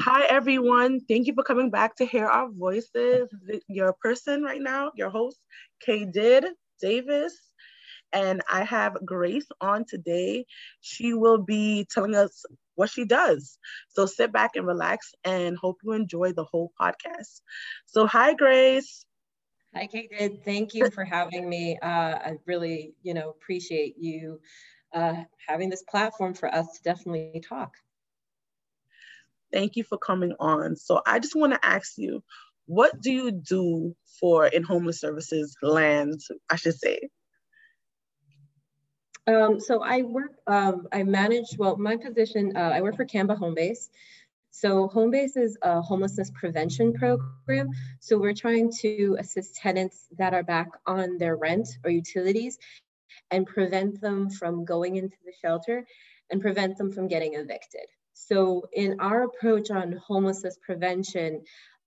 Hi, everyone. Thank you for coming back to hear our voices. Your person right now, your host, Kay Did Davis, and I have Grace on today. She will be telling us what she does. So sit back and relax and hope you enjoy the whole podcast. So, hi, Grace. Hi, Kate. Thank you for having me. Uh, I really, you know, appreciate you uh, having this platform for us to definitely talk. Thank you for coming on. So I just want to ask you, what do you do for in homeless services land, I should say? Um, so I work, um, I manage, well, my position, uh, I work for CAMBA Homebase. So Homebase is a homelessness prevention program. So we're trying to assist tenants that are back on their rent or utilities and prevent them from going into the shelter and prevent them from getting evicted. So in our approach on homelessness prevention,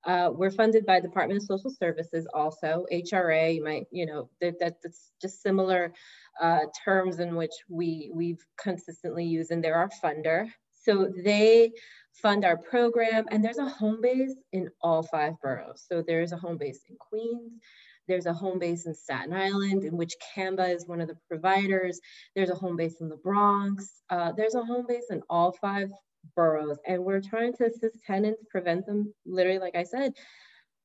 uh, we're funded by Department of Social Services also, HRA, you might, you know, that, that's just similar uh, terms in which we, we've consistently used and they're our funder. So they fund our program and there's a home base in all five boroughs. So there's a home base in Queens, there's a home base in Staten Island, in which CAMBA is one of the providers. There's a home base in the Bronx. Uh, there's a home base in all five boroughs. And we're trying to assist tenants, prevent them, literally, like I said,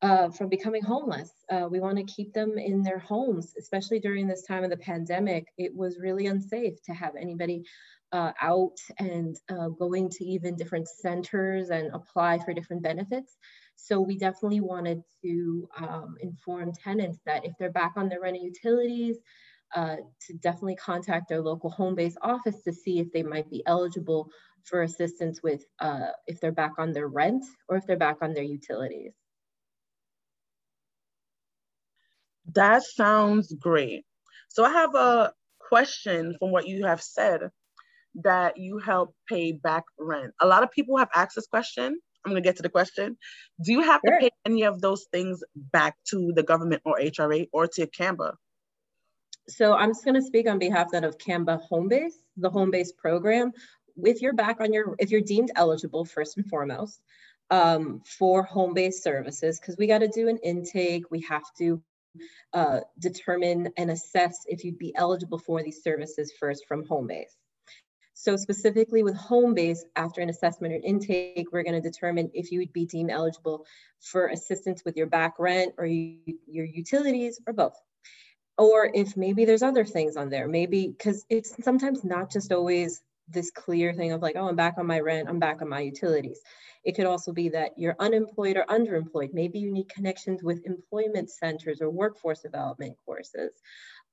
uh, from becoming homeless. Uh, we want to keep them in their homes, especially during this time of the pandemic. It was really unsafe to have anybody uh, out and uh, going to even different centers and apply for different benefits. So we definitely wanted to um, inform tenants that if they're back on their rent and utilities, uh, to definitely contact their local home base office to see if they might be eligible for assistance with uh, if they're back on their rent or if they're back on their utilities. That sounds great. So I have a question from what you have said that you help pay back rent. A lot of people have asked this question. I'm going to get to the question. Do you have sure. to pay any of those things back to the government or HRA or to CAMBA? So I'm just going to speak on behalf then of CAMBA Homebase, the Homebase program if you're back on your, if you're deemed eligible first and foremost um, for home-based services, because we got to do an intake, we have to uh, determine and assess if you'd be eligible for these services first from home base. So specifically with home base, after an assessment or intake, we're going to determine if you would be deemed eligible for assistance with your back rent or you, your utilities or both. Or if maybe there's other things on there, maybe because it's sometimes not just always this clear thing of like, oh, I'm back on my rent, I'm back on my utilities. It could also be that you're unemployed or underemployed. Maybe you need connections with employment centers or workforce development courses.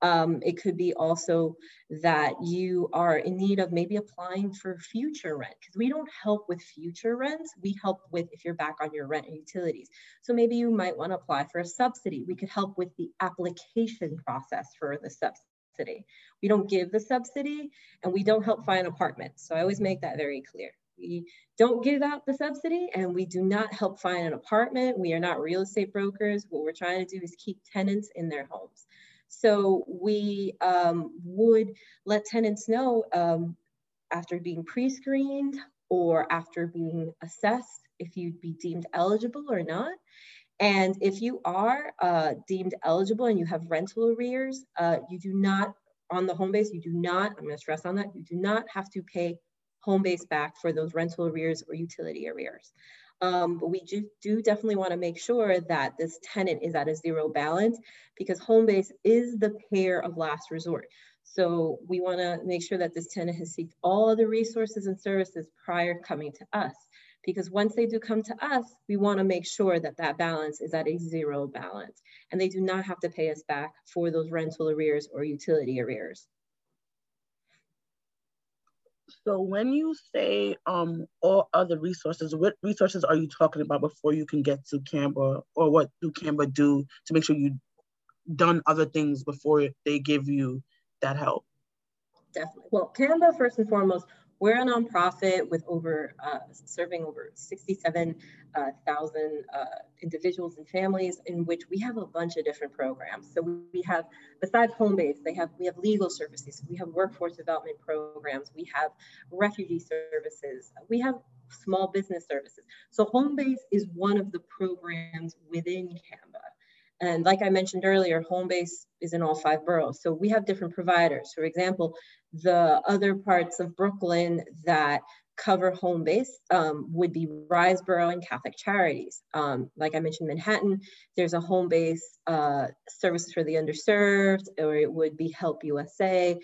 Um, it could be also that you are in need of maybe applying for future rent because we don't help with future rents. We help with if you're back on your rent and utilities. So maybe you might want to apply for a subsidy. We could help with the application process for the subsidy subsidy. We don't give the subsidy and we don't help find apartments. So I always make that very clear. We don't give out the subsidy and we do not help find an apartment. We are not real estate brokers. What we're trying to do is keep tenants in their homes. So we um, would let tenants know um, after being pre-screened or after being assessed if you'd be deemed eligible or not. And if you are uh, deemed eligible and you have rental arrears, uh, you do not, on the home base, you do not, I'm gonna stress on that, you do not have to pay home base back for those rental arrears or utility arrears. Um, but we do, do definitely wanna make sure that this tenant is at a zero balance because home base is the payer of last resort. So we wanna make sure that this tenant has sought all other resources and services prior coming to us because once they do come to us, we want to make sure that that balance is at a zero balance and they do not have to pay us back for those rental arrears or utility arrears. So when you say um, all other resources, what resources are you talking about before you can get to CAMBA or what do CAMBA do to make sure you've done other things before they give you that help? Definitely. Well, CAMBA, first and foremost, we're a nonprofit with over uh, serving over 67,000 uh, uh, individuals and families in which we have a bunch of different programs. So we have, besides home base, they have we have legal services, we have workforce development programs, we have refugee services, we have small business services. So home base is one of the programs within CAMBA. And like I mentioned earlier, home base is in all five boroughs. So we have different providers. For example, the other parts of Brooklyn that cover home base um, would be Riseboro and Catholic Charities. Um, like I mentioned, Manhattan, there's a home base uh, services for the underserved, or it would be Help USA.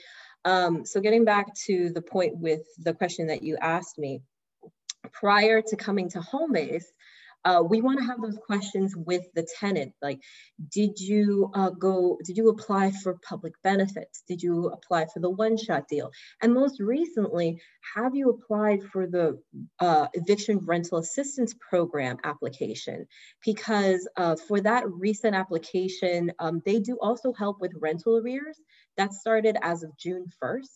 Um, so getting back to the point with the question that you asked me, prior to coming to home base, uh, we want to have those questions with the tenant like did you uh, go did you apply for public benefits? Did you apply for the one shot deal? And most recently have you applied for the uh, eviction rental assistance program application? Because uh, for that recent application um, they do also help with rental arrears. That started as of june 1st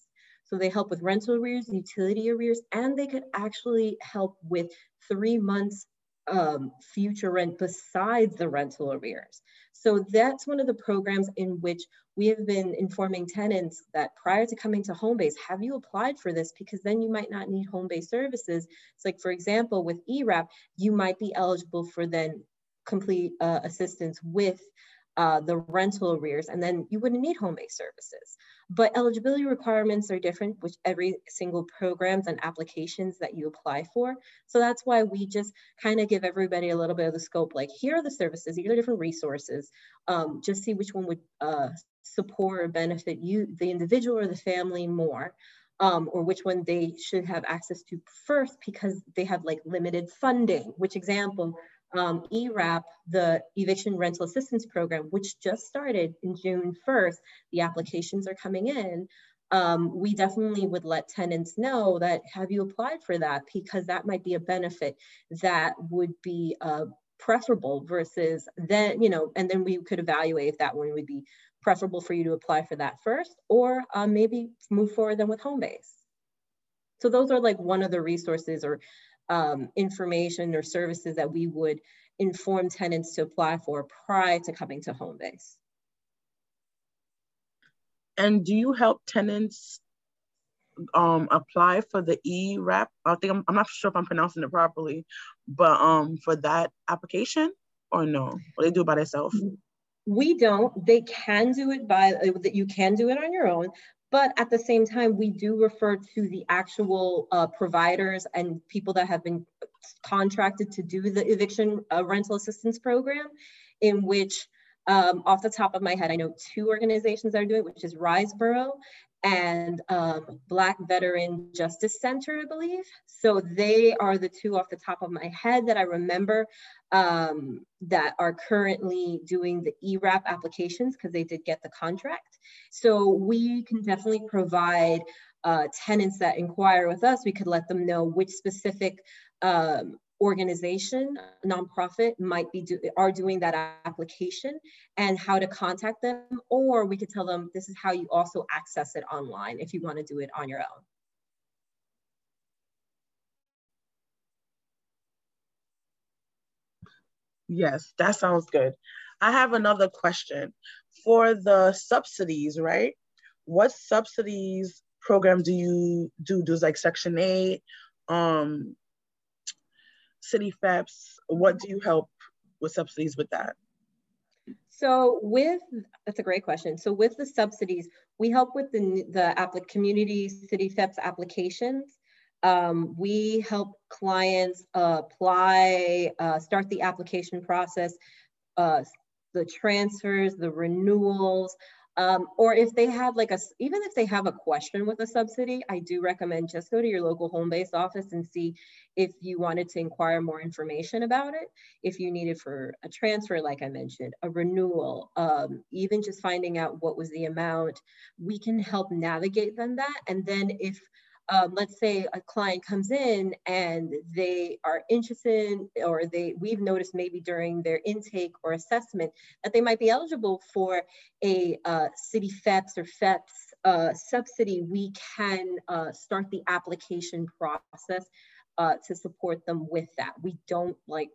so they help with rental arrears, utility arrears, and they could actually help with three months um, future rent besides the rental arrears. So that's one of the programs in which we have been informing tenants that prior to coming to Homebase, have you applied for this? Because then you might not need home-based services. It's like, for example, with ERAP, you might be eligible for then complete uh, assistance with uh, the rental arrears, and then you wouldn't need home-based services. But eligibility requirements are different with every single programs and applications that you apply for. So that's why we just kind of give everybody a little bit of the scope, like here are the services, here are different resources, um, just see which one would uh, support or benefit you, the individual or the family more. Um, or which one they should have access to first because they have like limited funding. Which example, um, ERAP, the Eviction Rental Assistance Program, which just started in June 1st, the applications are coming in. Um, we definitely would let tenants know that have you applied for that because that might be a benefit that would be uh, preferable versus then, you know, and then we could evaluate if that one would be preferable for you to apply for that first or uh, maybe move forward then with home base. So those are like one of the resources or um, information or services that we would inform tenants to apply for prior to coming to home base. And do you help tenants um, apply for the E-RAP? I think I'm, I'm not sure if I'm pronouncing it properly, but um, for that application or no? Or they do it by themselves? We don't. They can do it by, uh, you can do it on your own, but at the same time, we do refer to the actual uh, providers and people that have been contracted to do the eviction uh, rental assistance program, in which, um, off the top of my head, I know two organizations that are doing it, which is Riseboro and um, Black Veteran Justice Center, I believe. So they are the two off the top of my head that I remember um, that are currently doing the ERAP applications because they did get the contract. So we can definitely provide uh, tenants that inquire with us, we could let them know which specific um, organization, nonprofit might be do, are doing that application and how to contact them, or we could tell them this is how you also access it online if you want to do it on your own. Yes, that sounds good. I have another question. For the subsidies, right? What subsidies program do you do? Does like Section 8, um, city FHEPS? What do you help with subsidies with that? So with, that's a great question. So with the subsidies, we help with the, the community city FHEPS applications. Um, we help clients apply, uh, start the application process, uh, the transfers, the renewals, um, or if they have like a, even if they have a question with a subsidy, I do recommend just go to your local home-based office and see if you wanted to inquire more information about it. If you needed for a transfer, like I mentioned, a renewal, um, even just finding out what was the amount, we can help navigate them that. And then if um, let's say a client comes in and they are interested or they we've noticed maybe during their intake or assessment that they might be eligible for a uh, city FHEPS or FHEPS uh, subsidy, we can uh, start the application process uh, to support them with that. We don't like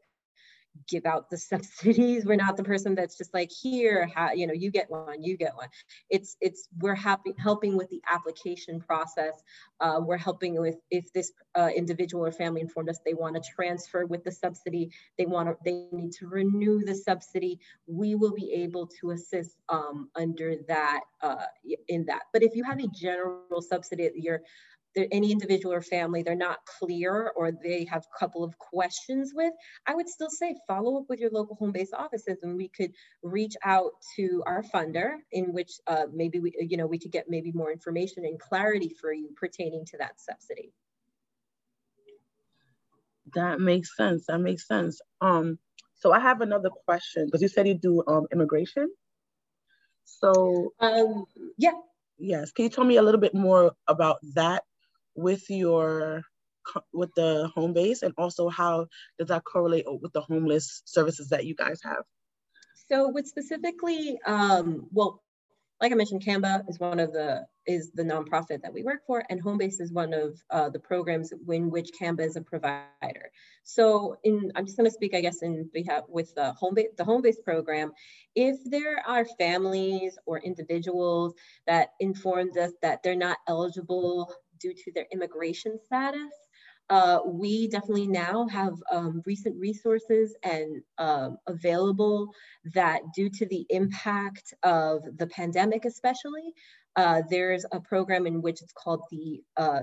give out the subsidies. We're not the person that's just like here, you know, you get one, you get one. It's it's we're happy helping with the application process. Uh, we're helping with if this uh, individual or family informed us they want to transfer with the subsidy, they want to they need to renew the subsidy. We will be able to assist um, under that uh, in that. But if you have a general subsidy that you're any individual or family they're not clear or they have a couple of questions with, I would still say follow up with your local home-based offices and we could reach out to our funder in which uh, maybe we, you know, we could get maybe more information and clarity for you pertaining to that subsidy. That makes sense. That makes sense. Um, so I have another question because you said you do um, immigration. So um, yeah. Yes. Can you tell me a little bit more about that with your with the home base and also how does that correlate with the homeless services that you guys have? So with specifically um, well like i mentioned CAMBA is one of the is the nonprofit that we work for and homebase is one of uh, the programs in which CAMBA is a provider. So in i'm just going to speak i guess in behalf with the home base the home base program. If there are families or individuals that informed us that they're not eligible due to their immigration status. Uh, we definitely now have um, recent resources and um, available that due to the impact of the pandemic especially, uh, there's a program in which it's called the uh,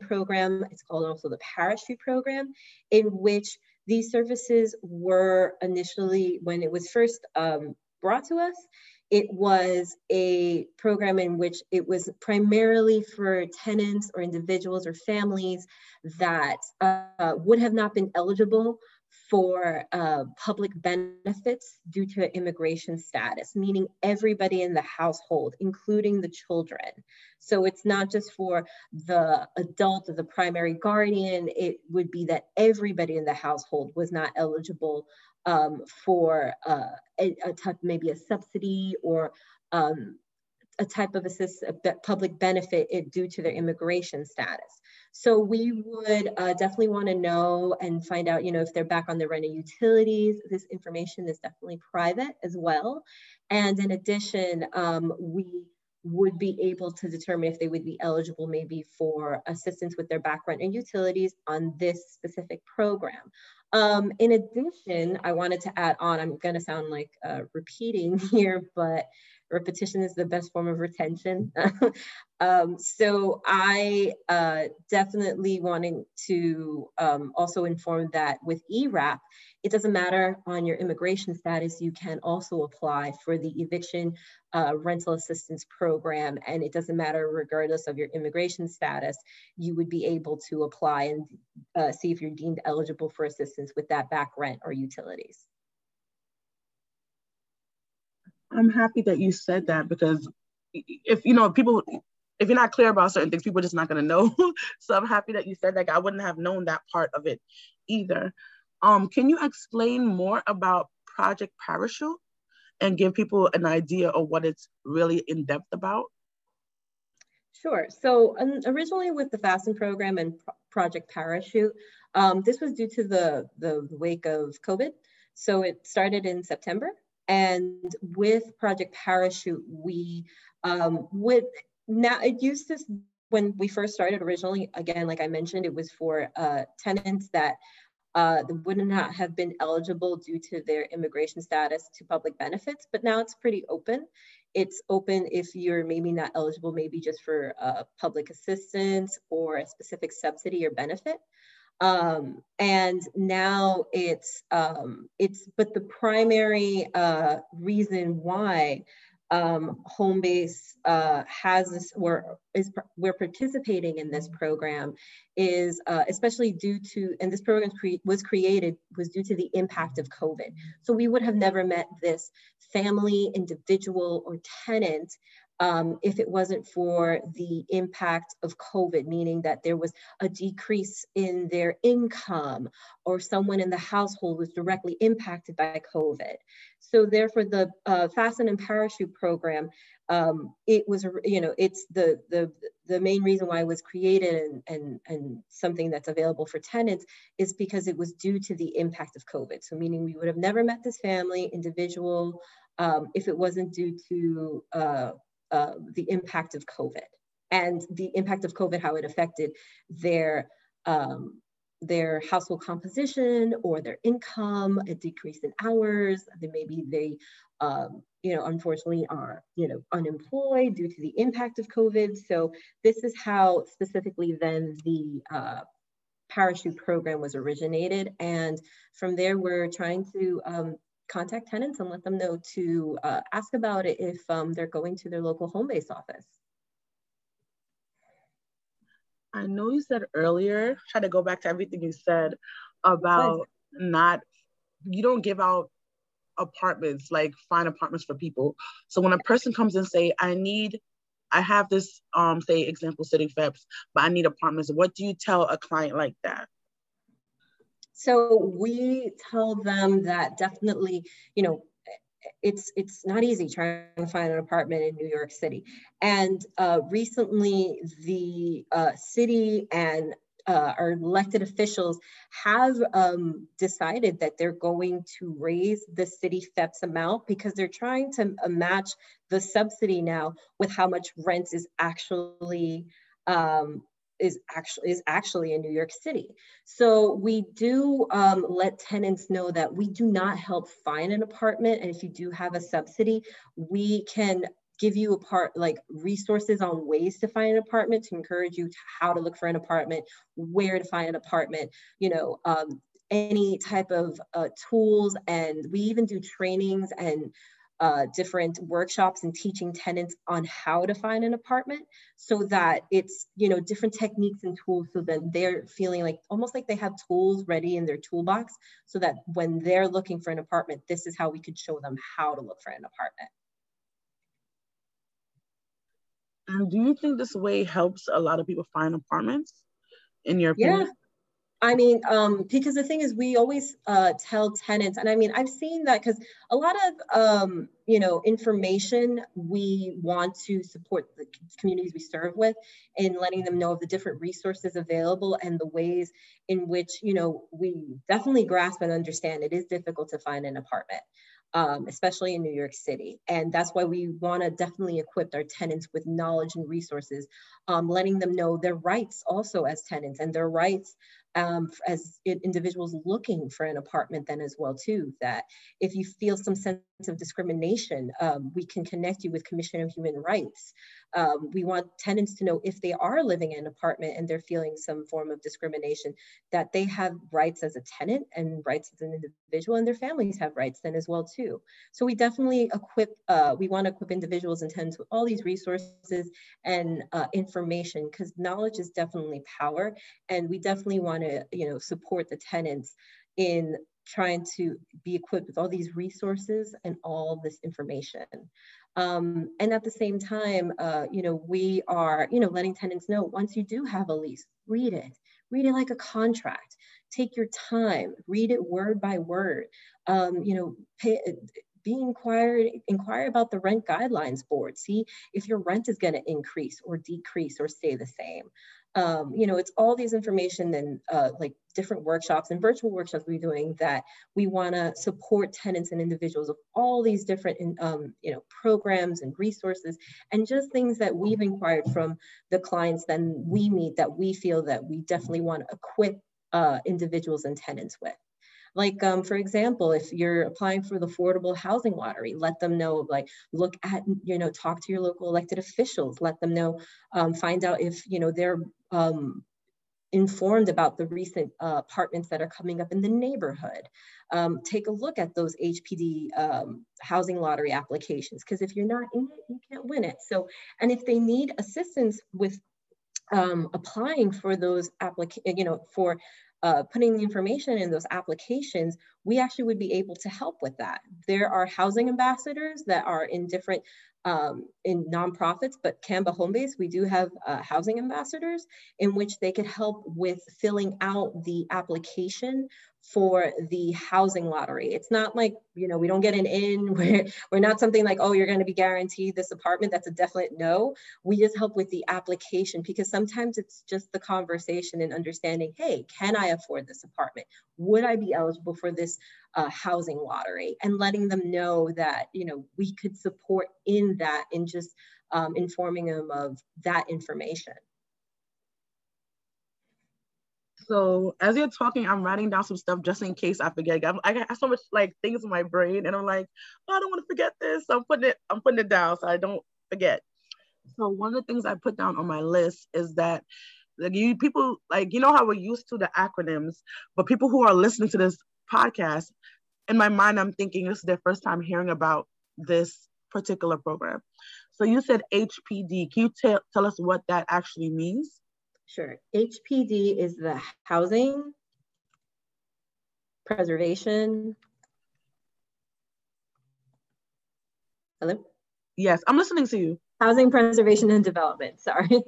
program. It's called also the Parachute program, in which these services were initially, when it was first um, brought to us, it was a program in which it was primarily for tenants or individuals or families that uh, would have not been eligible for uh, public benefits due to immigration status, meaning everybody in the household, including the children. So it's not just for the adult or the primary guardian, it would be that everybody in the household was not eligible um, for uh, a, a, type, maybe a subsidy or um, a type of assist, a public benefit due to their immigration status. So we would uh, definitely want to know and find out, you know, if they're back on their rent and utilities. This information is definitely private as well. And in addition, um, we would be able to determine if they would be eligible maybe for assistance with their back rent and utilities on this specific program. Um, in addition, I wanted to add on, I'm going to sound like uh, repeating here, but repetition is the best form of retention. um, so I uh, definitely wanting to um, also inform that with ERAP, it doesn't matter on your immigration status, you can also apply for the eviction uh, rental assistance program. And it doesn't matter regardless of your immigration status, you would be able to apply and uh, see if you're deemed eligible for assistance with that back rent or utilities. I'm happy that you said that because if you know people if you're not clear about certain things, people are just not gonna know. so I'm happy that you said that. I wouldn't have known that part of it either. Um, can you explain more about Project Parachute and give people an idea of what it's really in depth about? Sure. So um, originally with the FASTEN program and Project Parachute, um, this was due to the, the wake of COVID. So it started in September. And with Project Parachute, we um, would now it used to when we first started originally, again, like I mentioned, it was for uh, tenants that uh, would not have been eligible due to their immigration status to public benefits, but now it's pretty open. It's open if you're maybe not eligible, maybe just for uh, public assistance or a specific subsidy or benefit. Um, and now it's, um, it's, but the primary uh, reason why um, Homebase uh, has this, or is we're participating in this program is uh, especially due to, and this program cre was created was due to the impact of COVID. So we would have never met this family, individual, or tenant um, if it wasn't for the impact of COVID, meaning that there was a decrease in their income or someone in the household was directly impacted by COVID. So therefore the uh, FASTN and Parachute program um, it was, you know, it's the, the, the main reason why it was created and, and, and something that's available for tenants is because it was due to the impact of COVID. So meaning we would have never met this family, individual, um, if it wasn't due to uh, uh, the impact of COVID and the impact of COVID, how it affected their um, their household composition or their income, a decrease in hours. Then maybe they, um, you know, unfortunately are, you know, unemployed due to the impact of COVID. So this is how specifically then the uh, parachute program was originated. And from there, we're trying to um, contact tenants and let them know to uh, ask about it if um, they're going to their local home base office. I know you said earlier, try to go back to everything you said about not, you don't give out apartments, like find apartments for people. So when a person comes and say, I need, I have this, um, say example, City FHEPS, but I need apartments. What do you tell a client like that? So we tell them that definitely, you know, it's it's not easy trying to find an apartment in New York City. And uh, recently, the uh, city and uh, our elected officials have um, decided that they're going to raise the city FHEPS amount because they're trying to uh, match the subsidy now with how much rent is actually um, is actually is actually in New York City. So we do um, let tenants know that we do not help find an apartment, and if you do have a subsidy, we can give you a part like resources on ways to find an apartment to encourage you to how to look for an apartment, where to find an apartment, you know, um, any type of uh, tools, and we even do trainings and uh, different workshops and teaching tenants on how to find an apartment so that it's you know different techniques and tools so that they're feeling like almost like they have tools ready in their toolbox so that when they're looking for an apartment this is how we could show them how to look for an apartment. And do you think this way helps a lot of people find apartments in your opinion? yeah I mean, um, because the thing is, we always uh, tell tenants, and I mean, I've seen that because a lot of, um, you know, information we want to support the communities we serve with in letting them know of the different resources available and the ways in which, you know, we definitely grasp and understand it is difficult to find an apartment um, especially in New York City. And that's why we want to definitely equip our tenants with knowledge and resources, um, letting them know their rights also as tenants and their rights um, as individuals looking for an apartment then as well too that if you feel some sense of discrimination um, we can connect you with commission of human rights um, we want tenants to know if they are living in an apartment and they're feeling some form of discrimination, that they have rights as a tenant and rights as an individual, and their families have rights then as well too. So we definitely equip, uh, we want to equip individuals and tenants with all these resources and uh, information because knowledge is definitely power, and we definitely want to, you know, support the tenants in trying to be equipped with all these resources and all this information. Um, and at the same time, uh, you know, we are, you know, letting tenants know once you do have a lease, read it, read it like a contract. Take your time, read it word by word. Um, you know, pay, be inquired inquire about the rent guidelines board see if your rent is going to increase or decrease or stay the same um, you know, it's all these information and uh, like different workshops and virtual workshops we're doing that we want to support tenants and individuals of all these different, um, you know, programs and resources and just things that we've inquired from the clients that we meet that we feel that we definitely want to equip uh, individuals and tenants with. Like, um, for example, if you're applying for the affordable housing lottery, let them know, like, look at, you know, talk to your local elected officials, let them know, um, find out if, you know, they're um, informed about the recent uh, apartments that are coming up in the neighborhood. Um, take a look at those HPD um, housing lottery applications, because if you're not in it, you can't win it. So, and if they need assistance with um, applying for those applic, you know, for uh, putting the information in those applications, we actually would be able to help with that. There are housing ambassadors that are in different um, in nonprofits, but CAMBA Homebase, we do have uh, housing ambassadors in which they could help with filling out the application for the housing lottery. It's not like, you know, we don't get an in, we're, we're not something like, oh, you're going to be guaranteed this apartment. That's a definite no. We just help with the application because sometimes it's just the conversation and understanding, hey, can I afford this apartment? Would I be eligible for this uh, housing lottery? And letting them know that, you know, we could support in that and just um, informing them of that information. So as you're talking, I'm writing down some stuff just in case I forget. I'm, I got so much like things in my brain, and I'm like, oh, I don't want to forget this. So I'm putting it, I'm putting it down so I don't forget. So one of the things I put down on my list is that like you people like you know how we're used to the acronyms, but people who are listening to this podcast, in my mind, I'm thinking this is their first time hearing about this particular program. So you said HPD. Can you t- tell us what that actually means? Sure. HPD is the Housing Preservation. Hello? Yes, I'm listening to you. Housing Preservation and Development, sorry.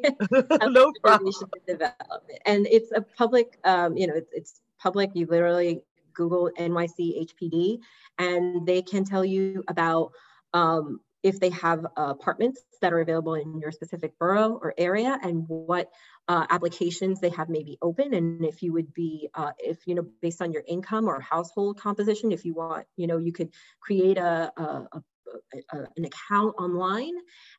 no problem. And development. And it's a public, um, you know, it's, it's public. You literally Google NYC HPD and they can tell you about um, if they have uh, apartments that are available in your specific borough or area and what uh, applications they have maybe open and if you would be uh, if you know based on your income or household composition if you want you know you could create a, a, a, an account online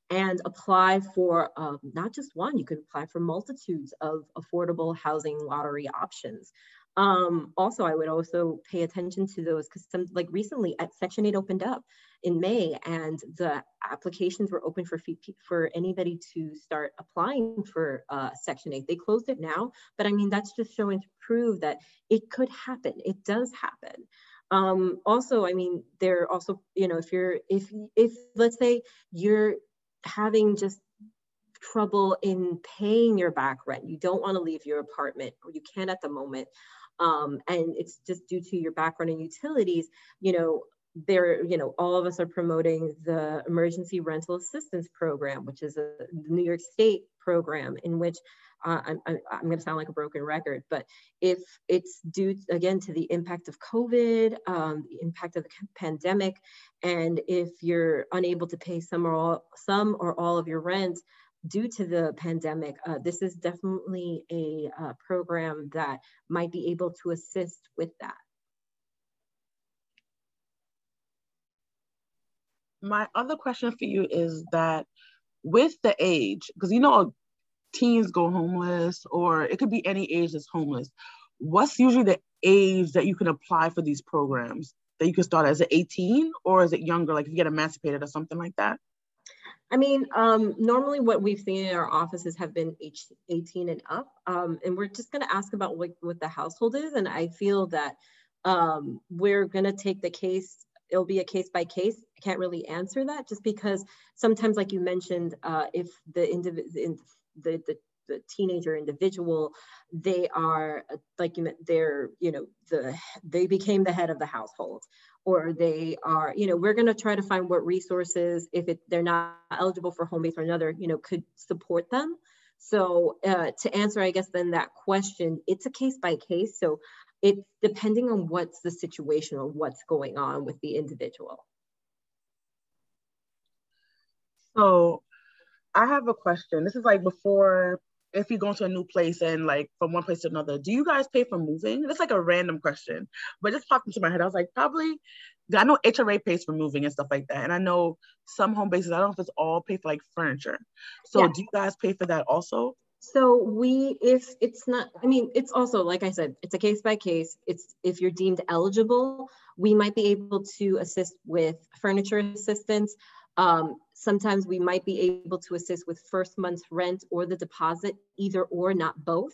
and apply for um, not just one you could apply for multitudes of affordable housing lottery options um, also, I would also pay attention to those because some like recently at Section 8 opened up in May and the applications were open for for anybody to start applying for uh, Section 8. They closed it now, but I mean, that's just showing to prove that it could happen. It does happen. Um, also, I mean, they're also, you know, if you're, if, if let's say you're having just trouble in paying your back rent, you don't want to leave your apartment or you can at the moment, um, and it's just due to your background in utilities, you know, there, you know, all of us are promoting the emergency rental assistance program, which is a New York State program in which uh, I'm, I'm, going to sound like a broken record, but if it's due again to the impact of COVID, um, the impact of the pandemic, and if you're unable to pay some or all, some or all of your rent, due to the pandemic, uh, this is definitely a uh, program that might be able to assist with that. My other question for you is that with the age, because you know teens go homeless or it could be any age that's homeless, what's usually the age that you can apply for these programs? That you can start as 18 or is it younger, like if you get emancipated or something like that? I mean, um, normally what we've seen in our offices have been 18 and up. Um, and we're just gonna ask about what, what the household is. And I feel that um, we're gonna take the case, it'll be a case by case. I can't really answer that just because sometimes, like you mentioned, uh, if the, individual, the, the the teenager individual they are like you they're you know the they became the head of the household. Or they are you know we're going to try to find what resources if it, they're not eligible for home base or another you know could support them. So uh, to answer i guess then that question it's a case by case. So it's depending on what's the situation or what's going on with the individual. So i have a question. This is like before if you go to a new place and like from one place to another, do you guys pay for moving? It's like a random question, but just popped into my head. I was like, probably. I know HRA pays for moving and stuff like that, and I know some home bases. I don't know if it's all pay for like furniture. So yeah. do you guys pay for that also? So we, if it's not, I mean, it's also like I said, it's a case by case. It's if you're deemed eligible, we might be able to assist with furniture assistance. Um, sometimes we might be able to assist with first month's rent or the deposit, either or, not both.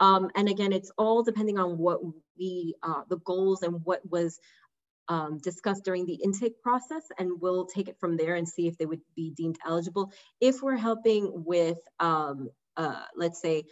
Um, and again, it's all depending on what we, uh, the goals and what was um, discussed during the intake process, and we'll take it from there and see if they would be deemed eligible. If we're helping with, um, uh, let's say,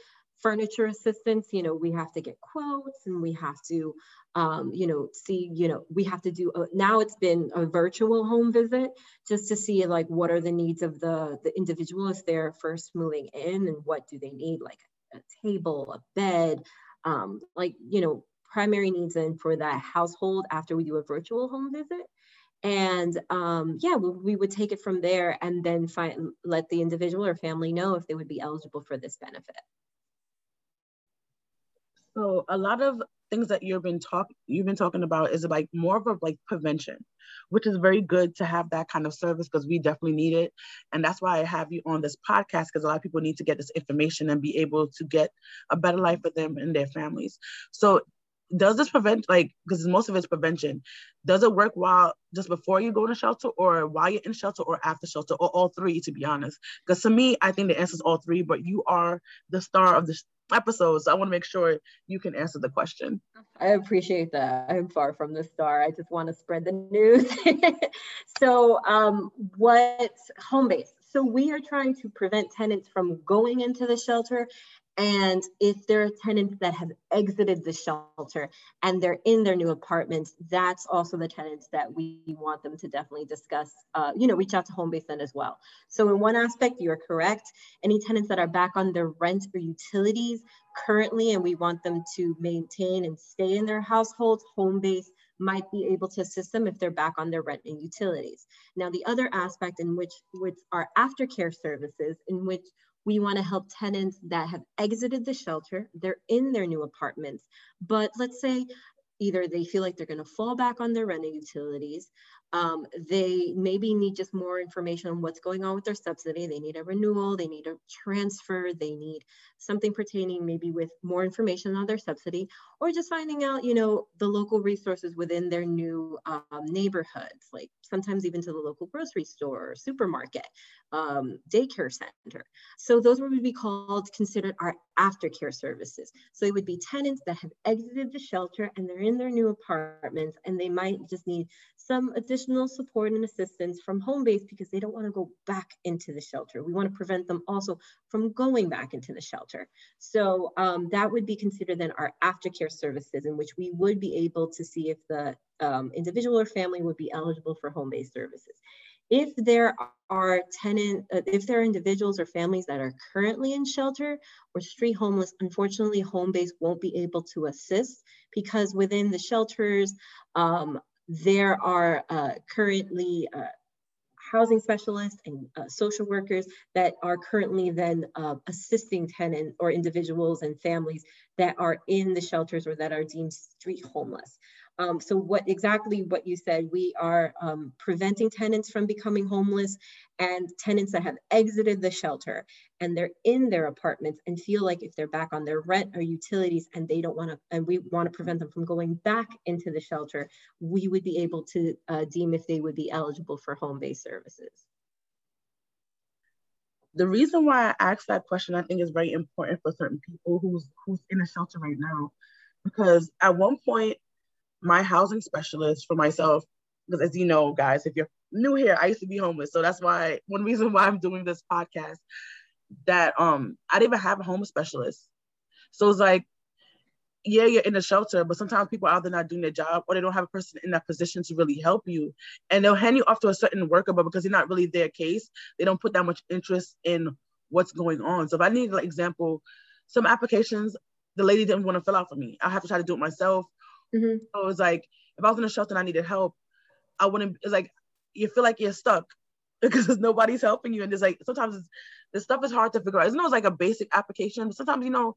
furniture assistance, you know, we have to get quotes and we have to um, you know, see, you know, we have to do, a, now it's been a virtual home visit just to see like what are the needs of the, the individual if they're first moving in and what do they need, like a table, a bed, um, like, you know, primary needs in for that household after we do a virtual home visit. And um, yeah we, we, would take it from there and then find let the individual or family know if they would be eligible for this benefit so a lot of things that you've been talk you've been talking about is like more of a like prevention which is very good to have that kind of service because we definitely need it. And that's why i have you on this podcast because a lot of people need to get this information and be able to get a better life for them and their families. So does this prevent like because most of it's prevention does it work while just before you go to shelter or while you're in shelter or after shelter or all three to be honest? Because to me i think the answer is all three but you are the star of the episode so i want to make sure you can answer the question. I appreciate that. I'm far from the star. I just want to spread the news. So um, what home base. So we are trying to prevent tenants from going into the shelter and if there are tenants that have exited the shelter and they're in their new apartments, that's also the tenants that we want them to definitely discuss, uh, you know, reach out to home base then as well. So in one aspect, you're correct. Any tenants that are back on their rent or utilities currently, and we want them to maintain and stay in their households, home base might be able to assist them if they're back on their rent and utilities. Now, the other aspect in which, which are aftercare services, in which we want to help tenants that have exited the shelter, they're in their new apartments, but let's say either they feel like they're going to fall back on their rent and utilities, um, they maybe need just more information on what's going on with their subsidy. They need a renewal, they need a transfer, they need something pertaining maybe with more information on their subsidy, or just finding out, you know, the local resources within their new um, neighborhoods, like sometimes even to the local grocery store or supermarket, um, daycare center. So those would be called considered our aftercare services. So it would be tenants that have exited the shelter and they're in their new apartments and they might just need some additional support and assistance from home base because they don't want to go back into the shelter. We want to prevent them also from going back into the shelter. So um, that would be considered then our aftercare services in which we would be able to see if the um, individual or family would be eligible for home-based services. If there are tenant, uh, if there are individuals or families that are currently in shelter or street homeless, unfortunately, home base won't be able to assist because within the shelters, um, there are uh, currently uh, housing specialists and uh, social workers that are currently then uh, assisting tenants or individuals and families that are in the shelters or that are deemed street homeless. Um, so what exactly what you said, we are um, preventing tenants from becoming homeless and tenants that have exited the shelter and they're in their apartments and feel like if they're back on their rent or utilities and they don't want to, and we want to prevent them from going back into the shelter, we would be able to uh, deem if they would be eligible for home-based services. The reason why I asked that question, I think is very important for certain people who's who's in a shelter right now, because at one point my housing specialist for myself, because as you know, guys, if you're new here, I used to be homeless. So that's why one reason why I'm doing this podcast that um I didn't even have a home specialist. So it's like, yeah, you're in a shelter, but sometimes people are either not doing their job or they don't have a person in that position to really help you. And they'll hand you off to a certain worker, but because you're not really their case, they don't put that much interest in what's going on. So if I need an example, some applications the lady didn't want to fill out for me. I have to try to do it myself. Mm-hmm. So it was like if I was in a shelter and I needed help, I wouldn't. It's like you feel like you're stuck because nobody's helping you, and it's like sometimes this stuff is hard to figure out. It's not like a basic application, but sometimes you know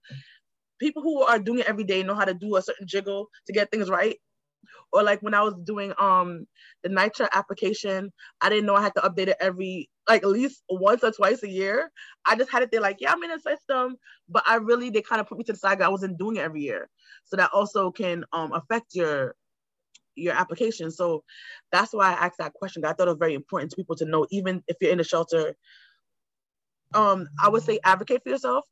people who are doing it every day know how to do a certain jiggle to get things right. Or like when I was doing um the NYCHA application, I didn't know I had to update it every like at least once or twice a year. I just had it there like, yeah, I'm in a system, but I really they kind of put me to the side. I wasn't doing it every year. So that also can um, affect your your application. So that's why I asked that question. I thought it was very important to people to know, even if you're in a shelter. Um, I would say advocate for yourself.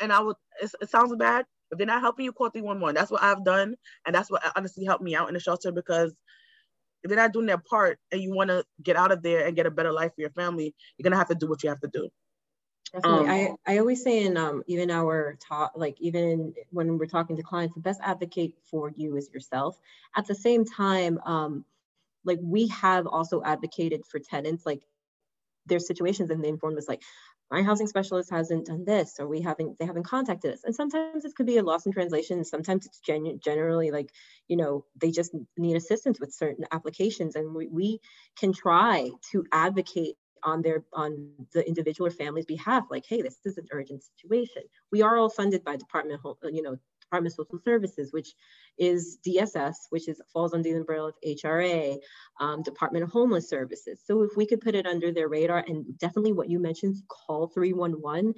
And I would it sounds bad. If they're not helping you, call 311. That's what I've done. And that's what honestly helped me out in the shelter because if they're not doing their part and you want to get out of there and get a better life for your family, you're gonna have to do what you have to do. Definitely. Um, I, I always say in um, even our talk, like even when we're talking to clients, the best advocate for you is yourself. At the same time, um, like we have also advocated for tenants, like there's situations and they inform us like, my housing specialist hasn't done this or we haven't they haven't contacted us. And sometimes it could be a loss in translation sometimes it's genu- generally like you know they just need assistance with certain applications and we, we can try to advocate on their on the individual or family's behalf like hey this is an urgent situation. We are all funded by department you know Department of Social Services, which is DSS, which is falls under the umbrella of HRA, um, Department of Homeless Services. So if we could put it under their radar and definitely what you mentioned, call 311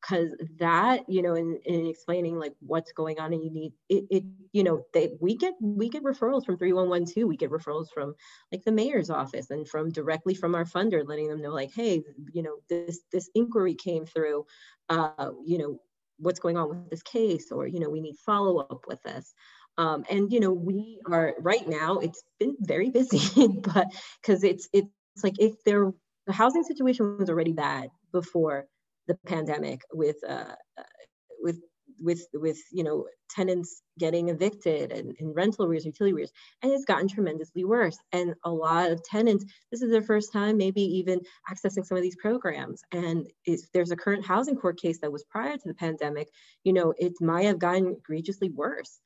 because that you know in, in explaining like what's going on and you need it, it you know they we get we get referrals from 3112 we get referrals from like the mayor's office and from directly from our funder letting them know like hey you know this this inquiry came through uh you know what's going on with this case or you know we need follow up with this. Um, and you know we are right now it's been very busy but because it's it's like if there the housing situation was already bad before the pandemic with uh, with with with you know tenants getting evicted and, and rental arrears, utility arrears, and it's gotten tremendously worse. And a lot of tenants, this is their first time, maybe even accessing some of these programs. And if there's a current housing court case that was prior to the pandemic, you know, it might have gotten egregiously worse.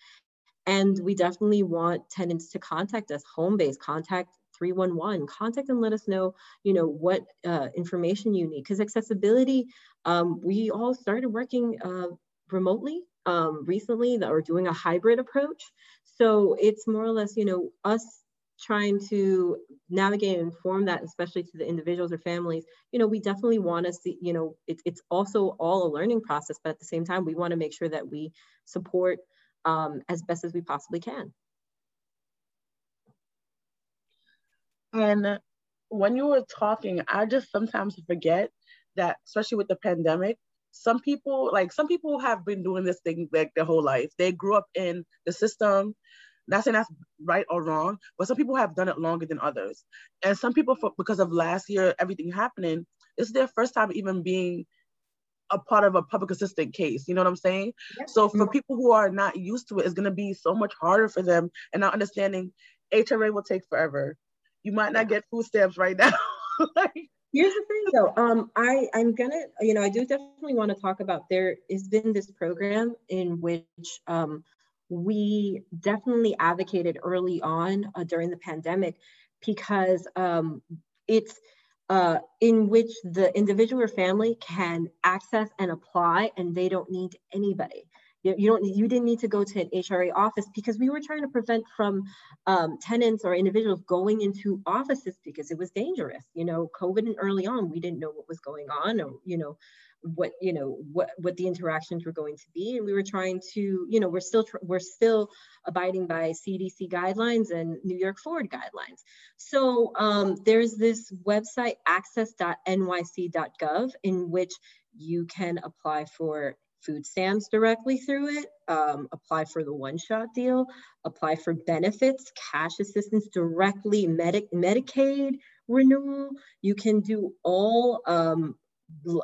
And we definitely want tenants to contact us, home base, contact 311 contact and let us know you know what uh, information you need because accessibility um, we all started working uh, remotely um, recently that are doing a hybrid approach. So it's more or less, you know, us trying to navigate and inform that, especially to the individuals or families, you know, we definitely want to see, you know, it, it's also all a learning process, but at the same time, we want to make sure that we support um, as best as we possibly can. And when you were talking, I just sometimes forget that, especially with the pandemic, some people like some people have been doing this thing like their whole life. They grew up in the system. Not saying that's right or wrong but some people have done it longer than others. And some people for, because of last year everything happening it's their first time even being a part of a public assistant case. You know what i'm saying? So for people who are not used to it it's going to be so much harder for them. And not understanding hra will take forever. You might not get food stamps right now. Like, Here's the thing though, um, I, I'm gonna, you know, I do definitely want to talk about there has been this program in which um, we definitely advocated early on uh, during the pandemic because um, it's uh, in which the individual or family can access and apply and they don't need anybody you, you don't you didn't need to go to an HRA office because we were trying to prevent from um, tenants or individuals going into offices because it was dangerous. You know, COVID and early on, we didn't know what was going on or you know what you know what what the interactions were going to be and we were trying to you know we're still we're still abiding by cdc guidelines and new york forward guidelines so um, there's this website access.nyc.gov in which you can apply for food stamps directly through it, um, apply for the one-shot deal, apply for benefits, cash assistance directly, Medi- Medicaid renewal. You can do all um,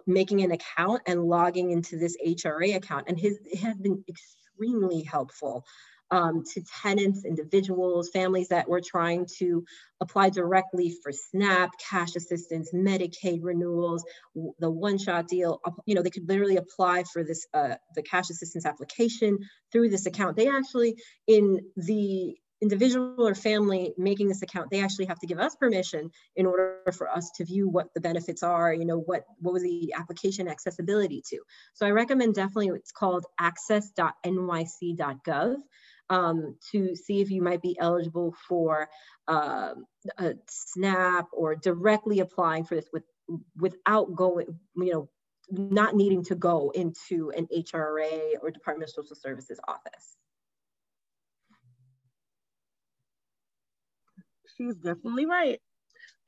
making an account and logging into this HRA account. And his, it has been extremely helpful um, to tenants, individuals, families that were trying to apply directly for SNAP, cash assistance, Medicaid renewals, the one-shot deal. You know, they could literally apply for this uh, the cash assistance application through this account. They actually, in the individual or family making this account, they actually have to give us permission in order for us to view what the benefits are, you know, what, what was the application accessibility to. So I recommend definitely, it's called access.nyc.gov um, to see if you might be eligible for uh, a SNAP or directly applying for this with, without going, you know, not needing to go into an HRA or Department of Social Services office. She's definitely right.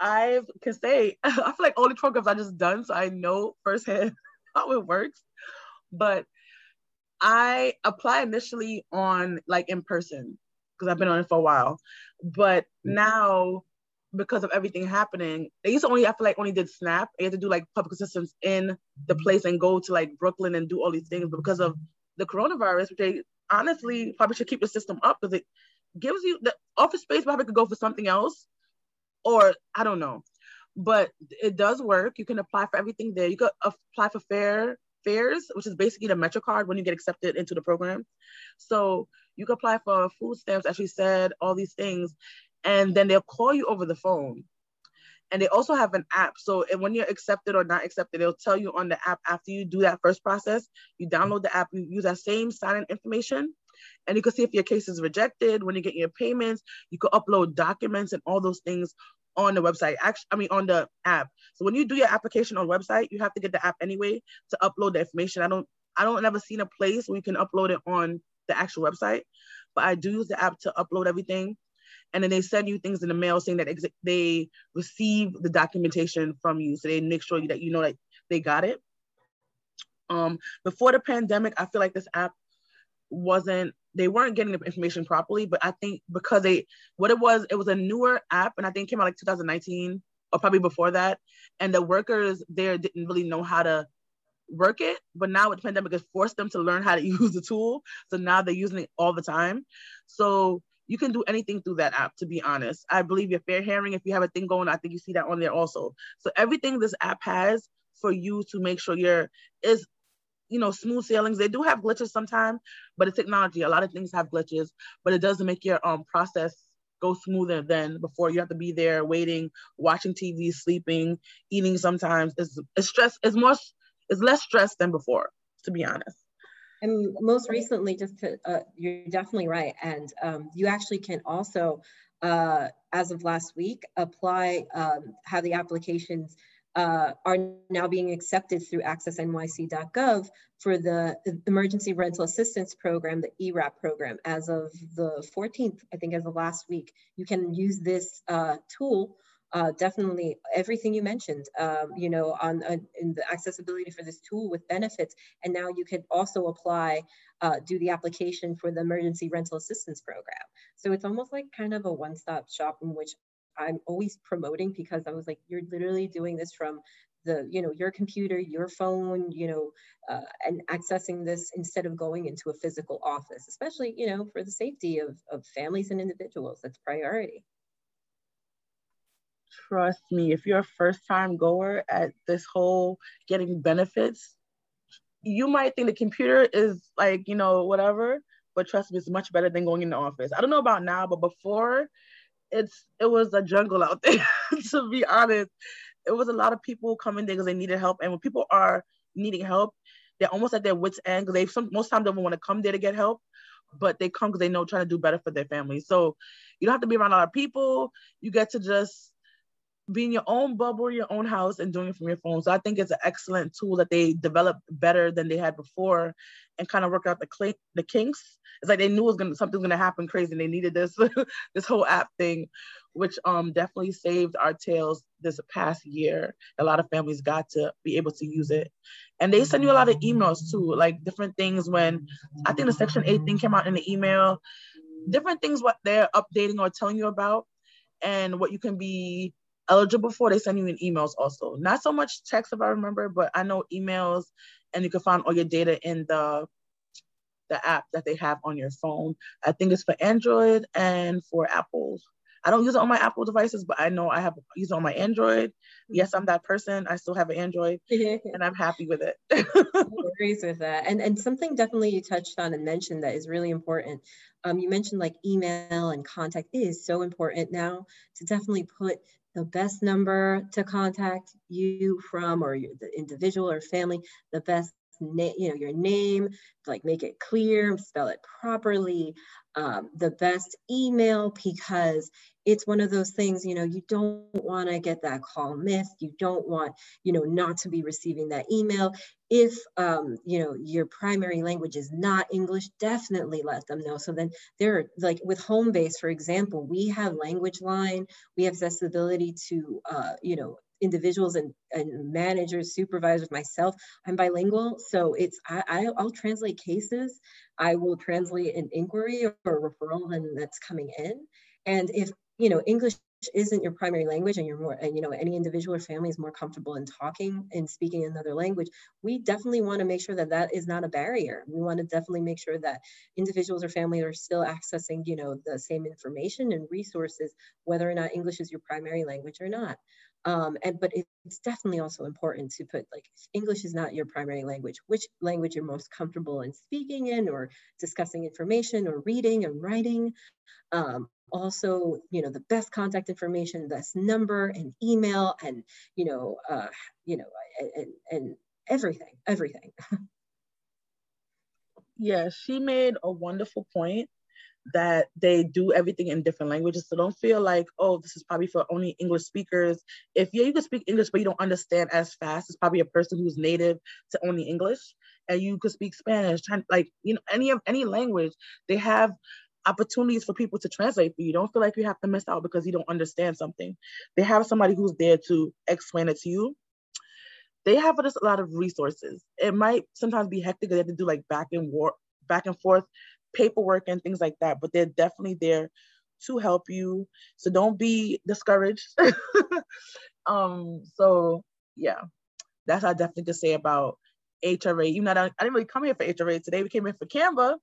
I can say, I feel like all the programs I just done, so I know firsthand how it works. But I apply initially on like in person because I've been on it for a while. But mm-hmm. now because of everything happening, they used to only I feel like only did Snap. They had to do like public assistance in the mm-hmm. place and go to like Brooklyn and do all these things. But because of the coronavirus, which they honestly probably should keep the system up because it gives you the office space probably could go for something else. Or I don't know. but it does work. You can apply for everything there. You could apply for fair fares, which is basically the MetroCard when you get accepted into the program. So you can apply for food stamps, as we said, all these things, and then they'll call you over the phone. And they also have an app. So when you're accepted or not accepted, they'll tell you on the app after you do that first process. You download the app, you use that same sign-in information, and you can see if your case is rejected. When you get your payments, you can upload documents and all those things on the website. Actually, I mean on the app. So when you do your application on website, you have to get the app anyway to upload the information. I don't I don't ever seen a place where you can upload it on the actual website, but I do use the app to upload everything. And then they send you things in the mail saying that ex- they receive the documentation from you. So they make sure that you know that they got it. Um, before the pandemic, I feel like this app wasn't they weren't getting the information properly but i think because they what it was it was a newer app and i think came out like 2019 or probably before that and the workers there didn't really know how to work it but now with the pandemic it forced them to learn how to use the tool so now they're using it all the time. So you can do anything through that app to be honest. I believe your fair hearing if you have a thing going i think you see that on there also. So everything this app has for you to make sure you're is you know, smooth sailings. They do have glitches sometimes, but it's technology. A lot of things have glitches, but it doesn't make your um process go smoother than before. You have to be there waiting, watching TV, sleeping, eating sometimes. It's, it's stress, it's more, it's less stress than before, to be honest. And most recently, just to, uh, you're definitely right. And um, you actually can also, uh, as of last week, apply, um, have the applications uh, are now being accepted through accessnyc.gov for the Emergency Rental Assistance Program, the ERAP program. As of the 14th, I think as of last week, you can use this uh, tool uh, definitely everything you mentioned, um, you know, on, in the accessibility for this tool with benefits. And now you can also apply, uh, do the application for the emergency rental assistance program. So it's almost like kind of a one-stop shop in which I'm always promoting because I was like, you're literally doing this from the, you know, your computer, your phone, you know, uh, and accessing this instead of going into a physical office, especially, you know, for the safety of, of families and individuals. That's priority. Trust me, if you're a first time goer at this whole getting benefits, you might think the computer is like, you know, whatever, but trust me, it's much better than going in the office. I don't know about now, but before it's it was a jungle out there to be honest. It was a lot of people coming there because they needed help and when people are needing help they're almost at their wits end because they some most times don't want to come there to get help but they come because they know trying to do better for their family. So you don't have to be around a lot of people. You get to just be in your own bubble, your own house, and doing it from your phone. So I think it's an excellent tool that they developed better than they had before, and kind of work out the cl- the kinks. It's like they knew it was gonna something was gonna happen crazy, and they needed this this whole app thing, which um definitely saved our tails this past year. A lot of families got to be able to use it, and they send you a lot of emails too, like different things. When I think the Section Eight thing came out in the email, different things what they're updating or telling you about, and what you can be eligible for, they send you in emails also. Not so much text if I remember, but I know emails and you can find all your data in the the app that they have on your phone. I think it's for Android and for Apples. I don't use it on my Apple devices, but I know I have use it on my Android. Yes, I'm that person. I still have an Android, and I'm happy with it. no worries with that. And and something definitely you touched on and mentioned that is really important. Um, you mentioned like email and contact it is so important now to definitely put the best number to contact you from or the individual or family, the best name, you know, your name, like make it clear, spell it properly, um, the best email because it's one of those things, you know, you don't want to get that call missed. You don't want, you know, not to be receiving that email. If, um, you know, your primary language is not English, definitely let them know. So then there, are, like with Homebase, for example, we have language line, we have accessibility to, uh, you know, individuals and, and managers, supervisors, myself, I'm bilingual. So it's, I, I'll translate cases. I will translate an inquiry or referral and that's coming in And if, you know, English isn't your primary language and you're more, and you know, any individual or family is more comfortable in talking and speaking another language, we definitely want to make sure that that is not a barrier. We want to definitely make sure that individuals or family are still accessing, you know, the same information and resources, whether or not English is your primary language or not. Um, and but it's definitely also important to put like English is not your primary language. Which language you're most comfortable in speaking in, or discussing information, or reading and writing. Um, also, you know, the best contact information, best number and email, and you know, uh, you know, and, and everything, everything. yeah, she made a wonderful point that they do everything in different languages. So don't feel like, oh, this is probably for only English speakers. If yeah, you can speak English, but you don't understand as fast, it's probably a person who's native to only English. And you could speak Spanish, like you know, any of any language, they have opportunities for people to translate for you. Don't feel like you have to miss out because you don't understand something. They have somebody who's there to explain it to you. They have just a lot of resources. It might sometimes be hectic. They have to do like back and war, back and forth paperwork and things like that, but they're definitely there to help you. So don't be discouraged. um, so yeah, that's I definitely could say about HRA. You know, I, I didn't really come here for HRA today. We came here for CAMBA,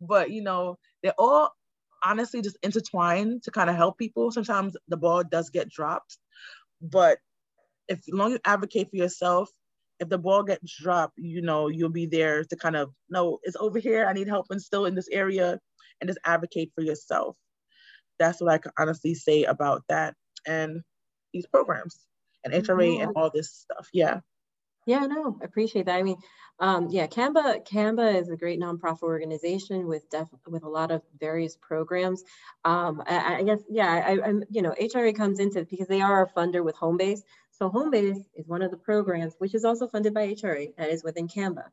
but you know, they're all honestly just intertwined to kind of help people. Sometimes the ball does get dropped, but if long you advocate for yourself if the ball gets dropped, you know, you'll be there to kind of, no, it's over here. I need help and still in this area and just advocate for yourself. That's what I can honestly say about that and these programs and HRA yeah. and all this stuff. Yeah. Yeah, no, appreciate that. I mean, um, yeah, CAMBA CAMBA is a great nonprofit organization with def, with a lot of various programs. Um, I, I, guess yeah, I, am you know HRA comes into because they are a funder with Homebase, so Homebase is one of the programs, which is also funded by HRA, that is within CAMBA.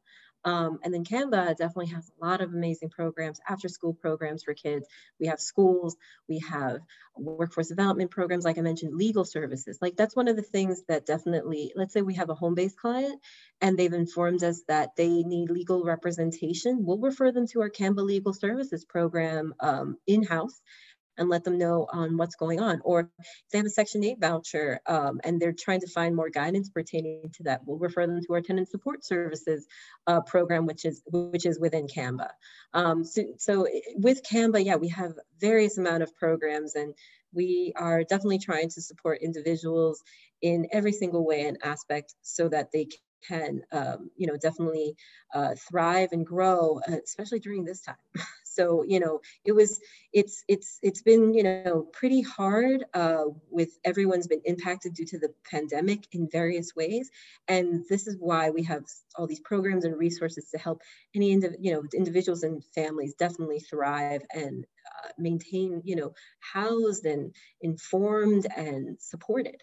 Um, and then CAMBA definitely has a lot of amazing programs, after school programs for kids. We have schools, we have workforce development programs, like I mentioned, legal services. Like that's one of the things that definitely, let's say we have a home-based client and they've informed us that they need legal representation. We'll refer them to our CAMBA Legal Services program um, in-house and let them know on what's going on. Or if they have a Section 8 voucher um, and they're trying to find more guidance pertaining to that, we'll refer them to our tenant support services uh, program, which is which is within CAMBA. Um, so, so with CAMBA, yeah, we have various amount of programs and we are definitely trying to support individuals in every single way and aspect so that they can, um, you know, definitely uh, thrive and grow, uh, especially during this time. so you know it was it's it's it's been you know pretty hard uh, with everyone's been impacted due to the pandemic in various ways and this is why we have all these programs and resources to help any indiv- you know individuals and families definitely thrive and uh, maintain you know housed and informed and supported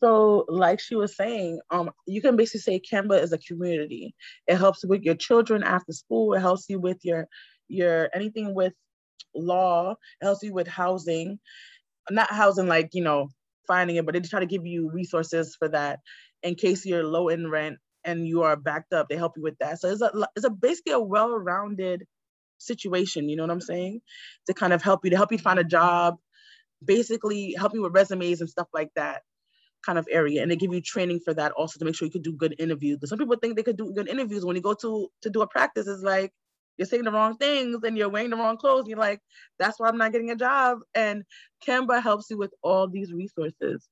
so like she was saying um you can basically say CAMBA is a community. It helps with your children after school. It helps you with your your anything with law. It helps you with housing. Not housing like you know finding it but they try to give you resources for that in case you're low in rent and you are backed up. They help you with that. So it's a it's a basically a well-rounded situation you know what i'm saying? To kind of help you to help you find a job basically help you with resumes and stuff like that kind of area and they give you training for that also to make sure you could do good interviews because some people think they could do good interviews when you go to to do a practice it's like you're saying the wrong things and you're wearing the wrong clothes you're like that's why i'm not getting a job. And CAMBA helps you with all these resources.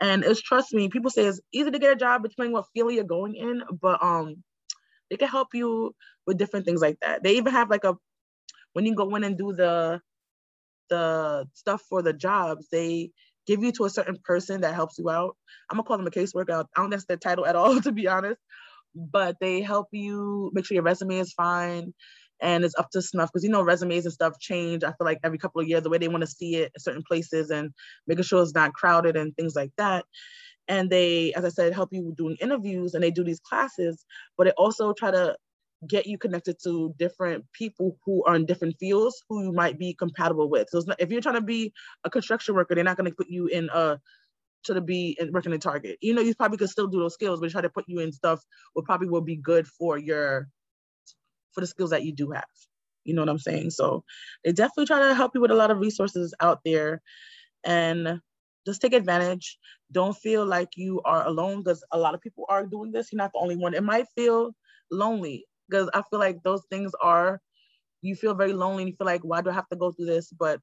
And it's trust me people say it's easy to get a job depending what field you're going in but um they can help you with different things like that. They even have like a when you go in and do the the stuff for the jobs they give you to a certain person that helps you out. I'm gonna call them a caseworker. I don't that's their title at all, to be honest. But they help you make sure your resume is fine and it's up to snuff because you know resumes and stuff change. I feel like every couple of years the way they want to see it in certain places and making sure it's not crowded and things like that. And they, as I said, help you doing interviews and they do these classes, but they also try to get you connected to different people who are in different fields who you might be compatible with. So not, if you're trying to be a construction worker, they're not going to put you in a to be in, working in Target. You know, you probably could still do those skills, but try to put you in stuff will probably will be good for your for the skills that you do have. You know what I'm saying? So they definitely try to help you with a lot of resources out there and just take advantage. Don't feel like you are alone because a lot of people are doing this. You're not the only one. It might feel lonely because I feel like those things are, you feel very lonely and you feel like, why do I have to go through this? But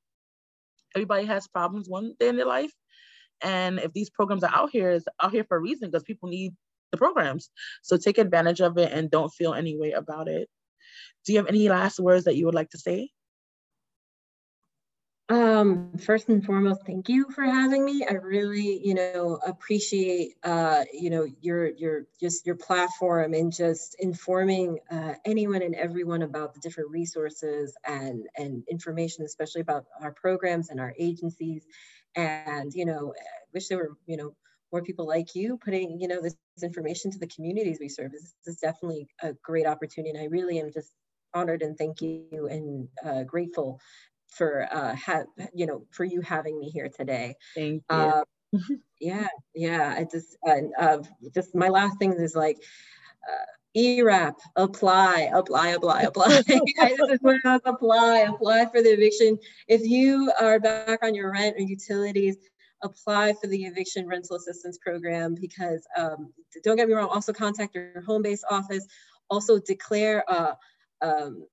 everybody has problems one day in their life. And if these programs are out here, it's out here for a reason because people need the programs. So take advantage of it and don't feel any way about it. Do you have any last words that you would like to say? Um, first and foremost, thank you for having me. I really, you know, appreciate, uh, you know, your, your, just your platform and just informing uh, anyone and everyone about the different resources and, and information, especially about our programs and our agencies. And, you know, I wish there were, you know, more people like you putting, you know, this information to the communities we serve. This is definitely a great opportunity. And I really am just honored and thank you and uh, grateful for uh, ha- you know for you having me here today. Thank you. Uh, yeah, yeah. I just uh, uh, just my last thing is like. Uh, ERAP, apply, apply, apply, apply. I just apply, apply for the eviction. If you are back on your rent or utilities, apply for the eviction rental assistance program because um, don't get me wrong, also contact your home-based office. Also declare uh, um,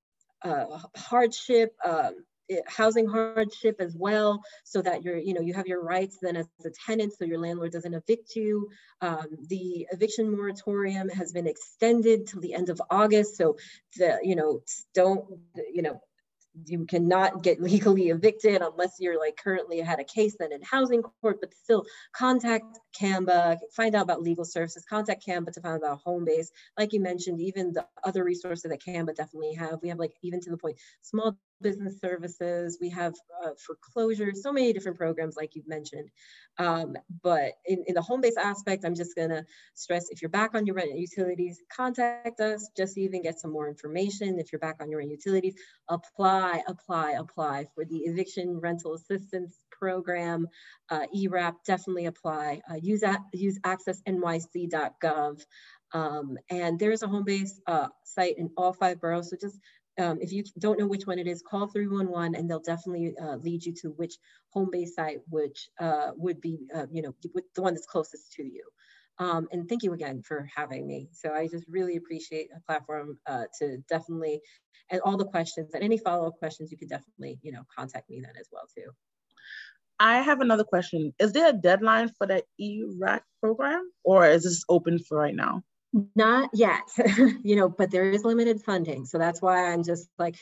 uh, hardship, um, housing hardship as well so that you're you know you have your rights then as a tenant so your landlord doesn't evict you um, the eviction moratorium has been extended till the end of august so the you know don't you know you cannot get legally evicted unless you're like currently had a case then in housing court, but still contact CAMBA, find out about legal services, contact CAMBA to find out about home base. Like you mentioned, even the other resources that CAMBA definitely have. We have like even to the point, small business services, we have uh, foreclosure, so many different programs like you've mentioned. Um, but in, in the home-based aspect, I'm just gonna stress, if you're back on your rent and utilities, contact us just even get some more information. If you're back on your rent utilities, apply, apply, apply for the eviction rental assistance program, uh, ERAP, definitely apply. Uh, use, use accessnyc.gov. Um, and there's a home-based uh, site in all five boroughs, so just um, if you don't know which one it is, call 311 and they'll definitely uh, lead you to which home base site, which uh, would be, uh, you know, the one that's closest to you. Um, and thank you again for having me. So I just really appreciate a platform uh, to definitely, and all the questions and any follow-up questions, you could definitely, you know, contact me then as well too. I have another question. Is there a deadline for the ERAP program or is this open for right now? Not yet, you know, but there is limited funding. So that's why I'm just like,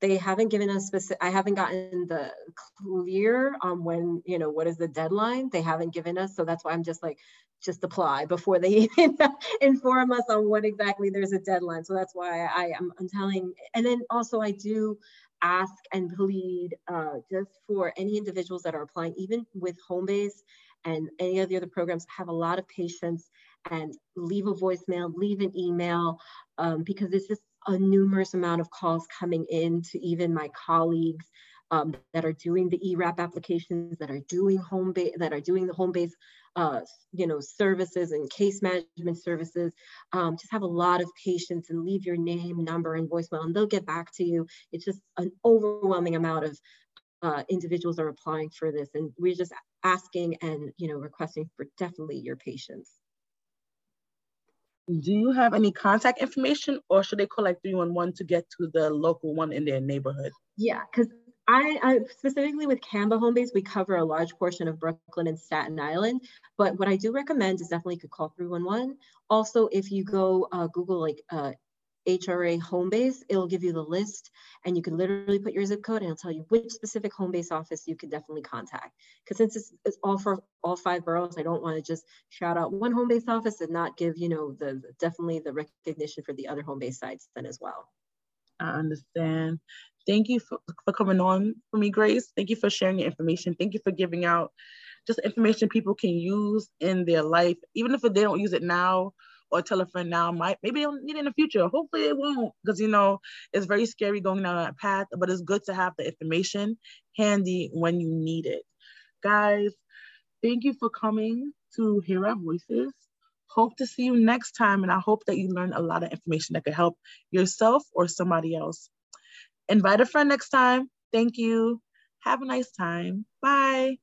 they haven't given us specific, I haven't gotten the clear on when, you know, what is the deadline. They haven't given us. So that's why I'm just like, just apply before they even inform us on what exactly there's a deadline. So that's why I, am I'm telling, and then also I do ask and plead uh, just for any individuals that are applying, even with Homebase and any of the other programs, have a lot of patience and leave a voicemail, leave an email, um, because there's just a numerous amount of calls coming in to even my colleagues um, that are doing the ERAP applications, that are doing home base, that are doing the home base, uh, you know, services and case management services. Um, just have a lot of patience and leave your name, number, and voicemail, and they'll get back to you. It's just an overwhelming amount of uh, individuals are applying for this, and we're just asking and you know requesting for definitely your patience do you have any contact information or should they call like 311 to get to the local one in their neighborhood? Yeah, because I, I, specifically with CAMBA home base, we cover a large portion of Brooklyn and Staten Island. But what I do recommend is definitely could call 311. Also, if you go uh, Google like uh, HRA home base, it'll give you the list and you can literally put your zip code and it'll tell you which specific home base office you could definitely contact. Because since it's, all for all five boroughs, I don't want to just shout out one home base office and not give, you know, the definitely the recognition for the other home base sites then as well. I understand. Thank you for, for coming on for me, Grace. Thank you for sharing your information. Thank you for giving out just information people can use in their life, even if they don't use it now or tell a friend now might maybe they'll need it in the future. Hopefully it won't because you know it's very scary going down that path, but it's good to have the information handy when you need it. Guys, thank you for coming to hear our voices. Hope to see you next time, and I hope that you learn a lot of information that could help yourself or somebody else. Invite a friend next time. Thank you. Have a nice time. Bye.